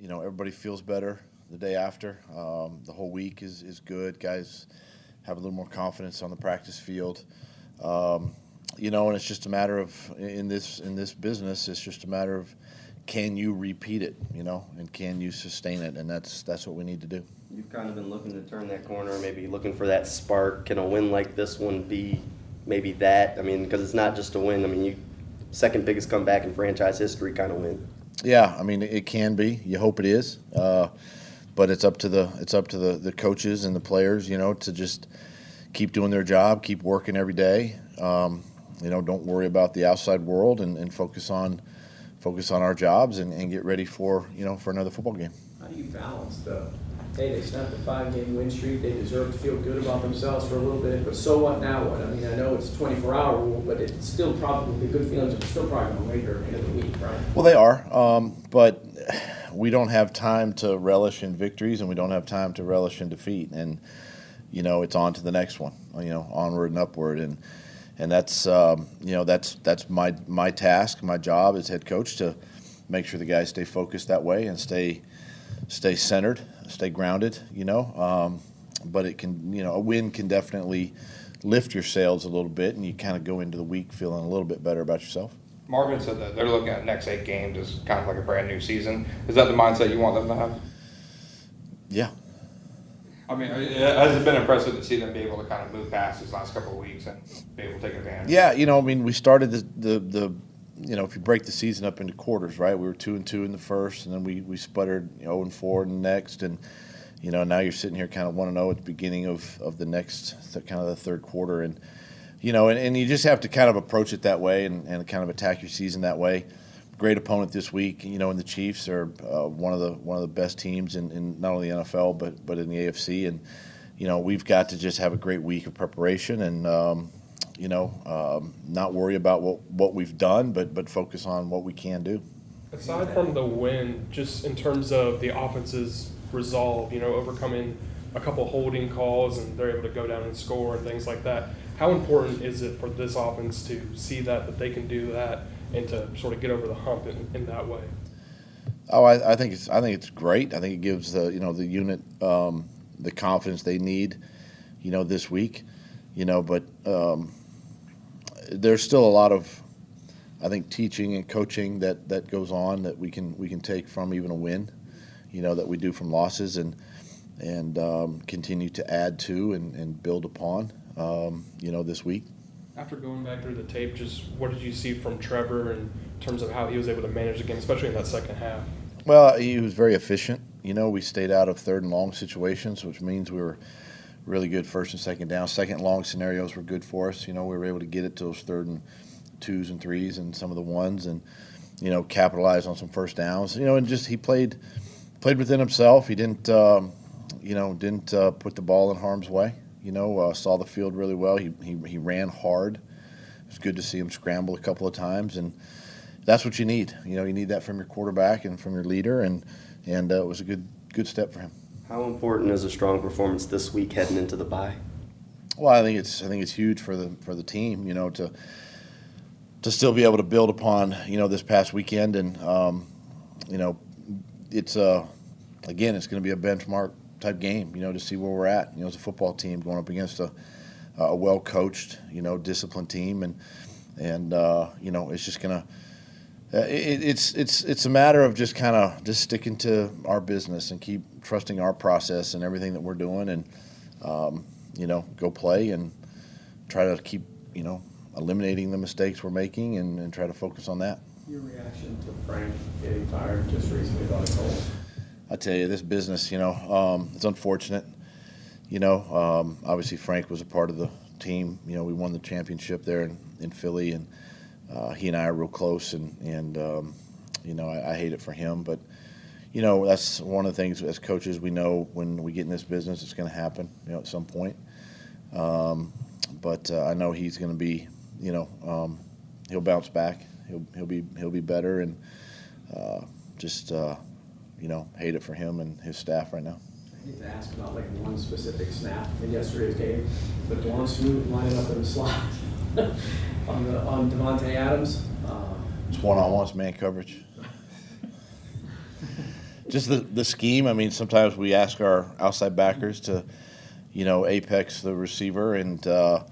you know, everybody feels better the day after. Um, the whole week is, is good. Guys have a little more confidence on the practice field. Um, you know, and it's just a matter of in this in this business, it's just a matter of can you repeat it, you know, and can you sustain it, and that's that's what we need to do. You've kind of been looking to turn that corner, maybe looking for that spark. Can a win like this one be maybe that? I mean, because it's not just a win. I mean, you second biggest comeback in franchise history kind of win. Yeah, I mean it can be. You hope it is, uh, but it's up to the it's up to the, the coaches and the players, you know, to just keep doing their job, keep working every day. Um, you know, don't worry about the outside world and, and focus on focus on our jobs and, and get ready for you know for another football game. How do you balance the, hey, they snapped a five-game win streak, they deserve to feel good about themselves for a little bit, but so what now what? I mean, I know it's a twenty-four hour rule, but it's still probably, the good feelings are still probably gonna linger at the end of the week, right? Well, they are, um, but we don't have time to relish in victories, and we don't have time to relish in defeat. And you know, it's on to the next one. You know, onward and upward, and and that's um, you know that's that's my my task, my job as head coach to make sure the guys stay focused that way and stay stay centered, stay grounded. You know, um, but it can you know a win can definitely lift your sails a little bit, and you kind of go into the week feeling a little bit better about yourself. Marvin said that they're looking at next eight games as kind of like a brand new season. Is that the mindset you want them to have? Yeah, I mean, has it been impressive to see them be able to kind of move past these last couple of weeks and be able to take advantage? Yeah, you know, I mean, we started the, the, the you know, if you break the season up into quarters, right? We were two and two in the first, and then we we sputtered you know, 0 and four in the next, and you know now you're sitting here kind of one and zero at the beginning of, of the next kind of the third quarter, and you know, and, and you just have to kind of approach it that way and, and kind of attack your season that way. Great opponent this week, you know, and the Chiefs are uh, one of the one of the best teams in, in not only the NFL but but in the AFC, and you know we've got to just have a great week of preparation and. Um, you know, um, not worry about what, what we've done, but but focus on what we can do. Aside from the win, just in terms of the offense's resolve, you know, overcoming a couple holding calls and they're able to go down and score and things like that. How important is it for this offense to see that that they can do that and to sort of get over the hump in, in that way? Oh, I, I think it's I think it's great. I think it gives the you know the unit um, the confidence they need, you know, this week, you know. But um, there's still a lot of I think teaching and coaching that, that goes on that we can we can take from even a win, you know, that we do from losses and and um, continue to add to and, and build upon, um, you know, this week. After going back through the tape, just what did you see from Trevor in terms of how he was able to manage the game, especially in that second half? Well, he was very efficient. You know, we stayed out of third and long situations, which means we were really good first and second down. Second long scenarios were good for us. You know, we were able to get it to those third and twos and threes and some of the ones, and you know, capitalize on some first downs. You know, and just he played played within himself. He didn't, um, you know, didn't uh, put the ball in harm's way. You know, uh, saw the field really well. He, he he ran hard. It was good to see him scramble a couple of times, and that's what you need. You know, you need that from your quarterback and from your leader, and and uh, it was a good good step for him. How important is a strong performance this week heading into the bye? Well, I think it's I think it's huge for the for the team. You know, to to still be able to build upon you know this past weekend, and um, you know, it's uh, again it's going to be a benchmark type game. You know, to see where we're at. You know, as a football team going up against a a well coached, you know, disciplined team, and and uh, you know, it's just gonna. Uh, it, it's it's it's a matter of just kind of just sticking to our business and keep trusting our process and everything that we're doing, and um, you know, go play and try to keep you know eliminating the mistakes we're making and, and try to focus on that. Your reaction to Frank getting fired just recently by the Colts? I tell you, this business, you know, um, it's unfortunate. You know, um, obviously Frank was a part of the team. You know, we won the championship there in, in Philly, and uh, he and I are real close, and and um, you know I, I, hate it for him, but you know that's one of the things as coaches we know when we get in this business it's going to happen, you know, at some point. Um, but uh, I know he's going to be, you know, um, he'll bounce back. He'll he'll be he'll be better, and uh, just uh, you know hate it for him and his staff right now. I hate to ask about like one specific snap in yesterday's game, but Dawuane Smoot lining up in the slot. on the on Davante Adams. Uh, it's one on one, man coverage. Just the, the scheme. I mean, sometimes we ask our outside backers to, you know, apex the receiver, and uh,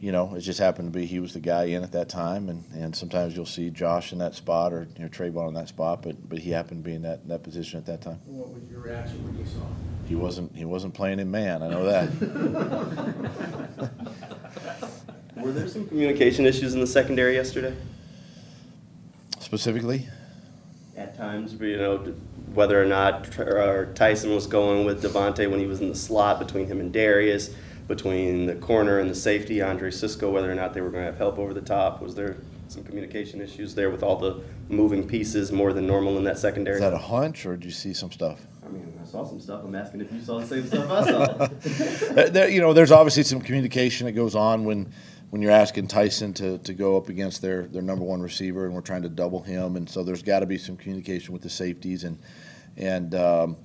you know, it just happened to be he was the guy in at that time, and, and sometimes you'll see Josh in that spot or you know Travon in that spot, but but he happened to be in that, that position at that time. What was your reaction when you saw? him? He wasn't he wasn't playing in man. I know that. Were there some communication issues in the secondary yesterday? Specifically, At times, but you know, whether or not or Tyson was going with Davante when he was in the slot between him and Darious, between the corner and the safety, Andre Cisco, whether or not they were going to have help over the top. Was there some communication issues there with all the moving pieces more than normal in that secondary? is that a hunch or did you see some stuff? I mean, I saw some stuff. I'm asking if you saw the same stuff I saw. There- there- you know, there's obviously some communication that goes on when, when you're asking Tyson to, to go up against their, their number one receiver, and we're trying to double him, and so there's got to be some communication with the safeties, and and um,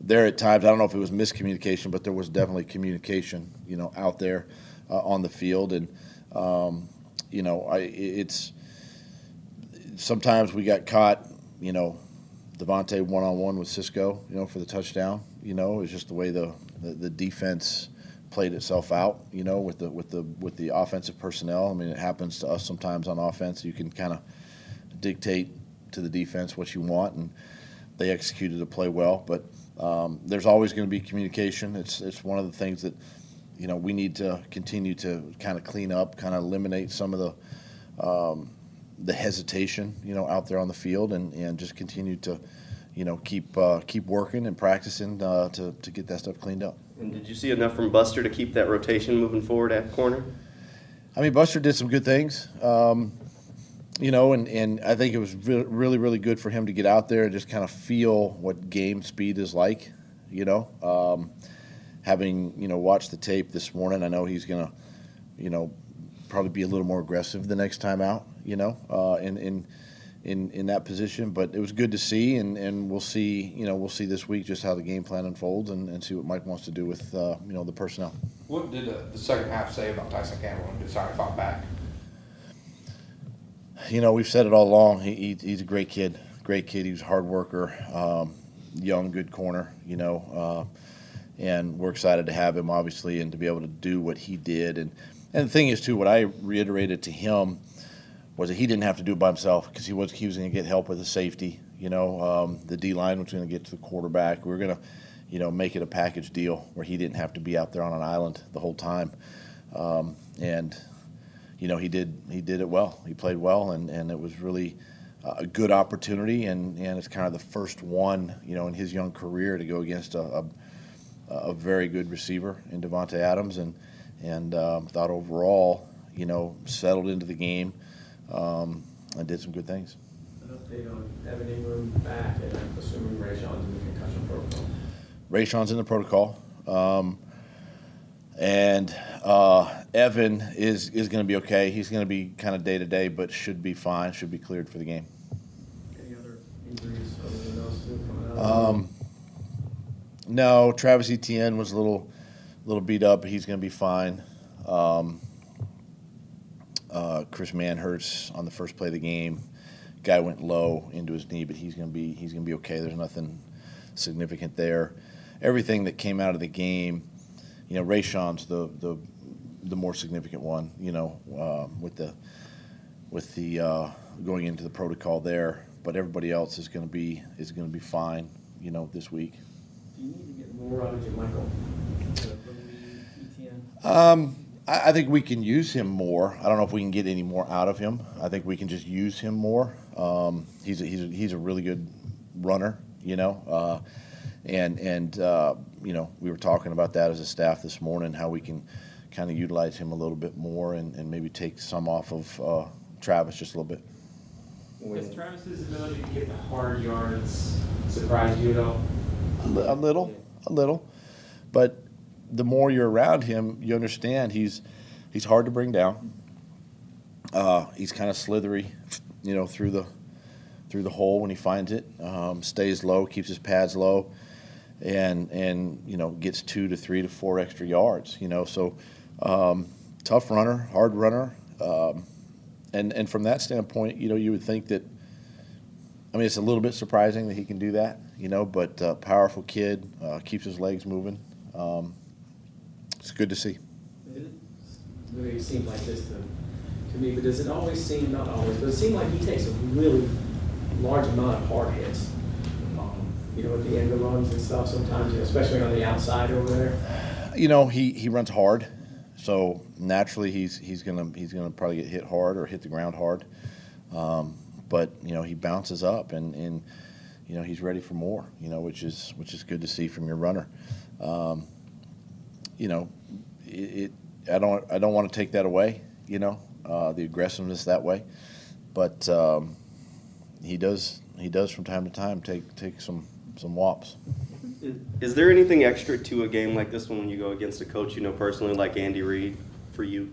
there at times I don't know if it was miscommunication, but there was definitely communication, you know, out there uh, on the field, and um, you know, I it's sometimes we got caught, you know, Davante one on one with Cisco, you know, for the touchdown. You know, it's just the way the, the, the defense played itself out. You know, with the with the with the offensive personnel. I mean, it happens to us sometimes on offense. You can kind of dictate to the defense what you want, and they executed the play well. But um, there's always going to be communication. It's it's one of the things that you know we need to continue to kind of clean up, kind of eliminate some of the um, the hesitation, you know, out there on the field, and, and just continue to, you know, keep uh, keep working and practicing uh, to to get that stuff cleaned up. and did you see enough from Buster to keep that rotation moving forward at corner? I mean, Buster did some good things, um, you know, and, and I think it was re- really, really good for him to get out there and just kind of feel what game speed is like, you know. Um, having, you know, watched the tape this morning, I know he's going to, you know, probably be a little more aggressive the next time out, you know, uh, in, in, in, in that position. But it was good to see, and, and we'll see, you know, we'll see this week just how the game plan unfolds and, and see what Mike wants to do with, uh, you know, the personnel. What did uh, the second half say about Tyson Campbell and decided to fought back? You know, we've said it all along. He, he, he's a great kid, great kid. He was a hard worker, um, young, good corner. You know, uh, and we're excited to have him, obviously, and to be able to do what he did. And and the thing is, too, what I reiterated to him was that he didn't have to do it by himself because he was he was going to get help with the safety. You know, um, the D line was going to get to the quarterback. We were going to, you know, make it a package deal where he didn't have to be out there on an island the whole time. Um, and you know, he did he did it well. He played well, and, and it was really a good opportunity. And, and it's kind of the first one, you know, in his young career to go against a, a, a very good receiver in Davante Adams, and and um, thought overall, you know, settled into the game um, and did some good things. An update on Evan Engram back, and I'm assuming Rayshawn's in the concussion protocol. Rayshawn's in the protocol. Um, and uh, Evan is, is going to be okay. He's going to be kind of day to day, but should be fine. Should be cleared for the game. Any other injuries other than those two coming out? Um, no, Travis Etienne was a little, little beat up, but he's going to be fine. Um, uh, Chris Manhertz on the first play of the game, guy went low into his knee, but he's going to be he's going to be okay. There's nothing significant there. Everything that came out of the game, you know, Rayshawn's the the the more significant one. You know, um, with the with the uh, going into the protocol there, but everybody else is going to be is going to be fine. You know, this week. Do you need to get more out of Michael? Um, I, I think we can use him more. I don't know if we can get any more out of him. I think we can just use him more. Um, he's a, he's a, he's a really good runner, you know. Uh, and and uh, you know we were talking about that as a staff this morning, how we can kind of utilize him a little bit more and, and maybe take some off of uh, Travis just a little bit. Does Travis's ability to get the hard yards surprise you at all? A li- a little, a little, but the more you're around him, you understand he's he's hard to bring down. Uh, he's kind of slithery, you know, through the through the hole when he finds it. Um, stays low, keeps his pads low, and and you know gets two to three to four extra yards. You know, so um, tough runner, hard runner, um, and and from that standpoint, you know, you would think that I mean, it's a little bit surprising that he can do that, you know, but uh, powerful kid, uh, keeps his legs moving. Um, it's good to see. It really seemed like this to, to me, but does it always seem, not always, but it seems like he takes a really large amount of hard hits. Um, You know, at the end of runs and stuff sometimes, you know, especially on the outside over there. You know, he, he runs hard, so naturally he's he's gonna he's gonna probably get hit hard or hit the ground hard. Um, but you know, he bounces up and, and you know he's ready for more. You know, which is which is good to see from your runner. Um, you know, it, it I don't I don't want to take that away. You know, uh, the aggressiveness that way, but um, he does he does from time to time take take some some whops. Is there anything extra to a game like this one when you go against a coach you know personally, like Andy Reid, for you?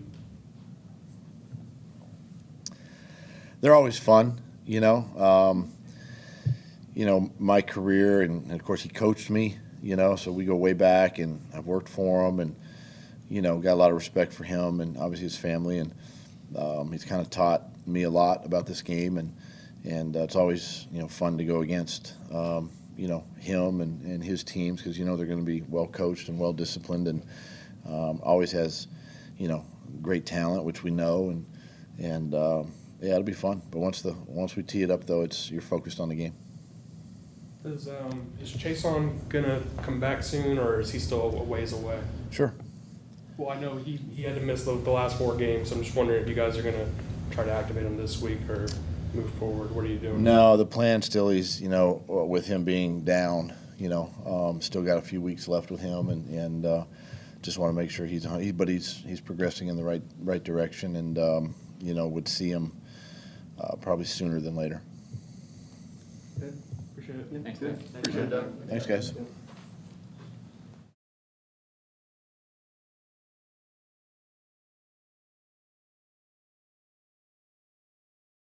they're always fun, you know. Um, you know, my career, and, and of course, he coached me, you know, so we go way back, and I've worked for him, and you know, got a lot of respect for him, and obviously his family, and um, he's kind of taught me a lot about this game, and and uh, it's always you know fun to go against, um, you know, him and, and his teams because you know they're going to be well coached and well disciplined, and um, always has, you know, great talent, which we know, and and um, yeah, it'll be fun. But once the once we tee it up, though, it's you're focused on the game. Is, um, is Chase on gonna come back soon, or is he still a ways away? Sure. Well, I know he, he had to miss the, the last four games. I'm just wondering if you guys are gonna try to activate him this week or move forward. What are you doing? No, the plan still is, you know, uh, with him being down, you know, um, still got a few weeks left with him, and and uh, just want to make sure he's, he, but he's he's progressing in the right right direction, and um, you know, would see him uh, probably sooner than later. Appreciate it. Appreciate it, Doug. Thanks, guys.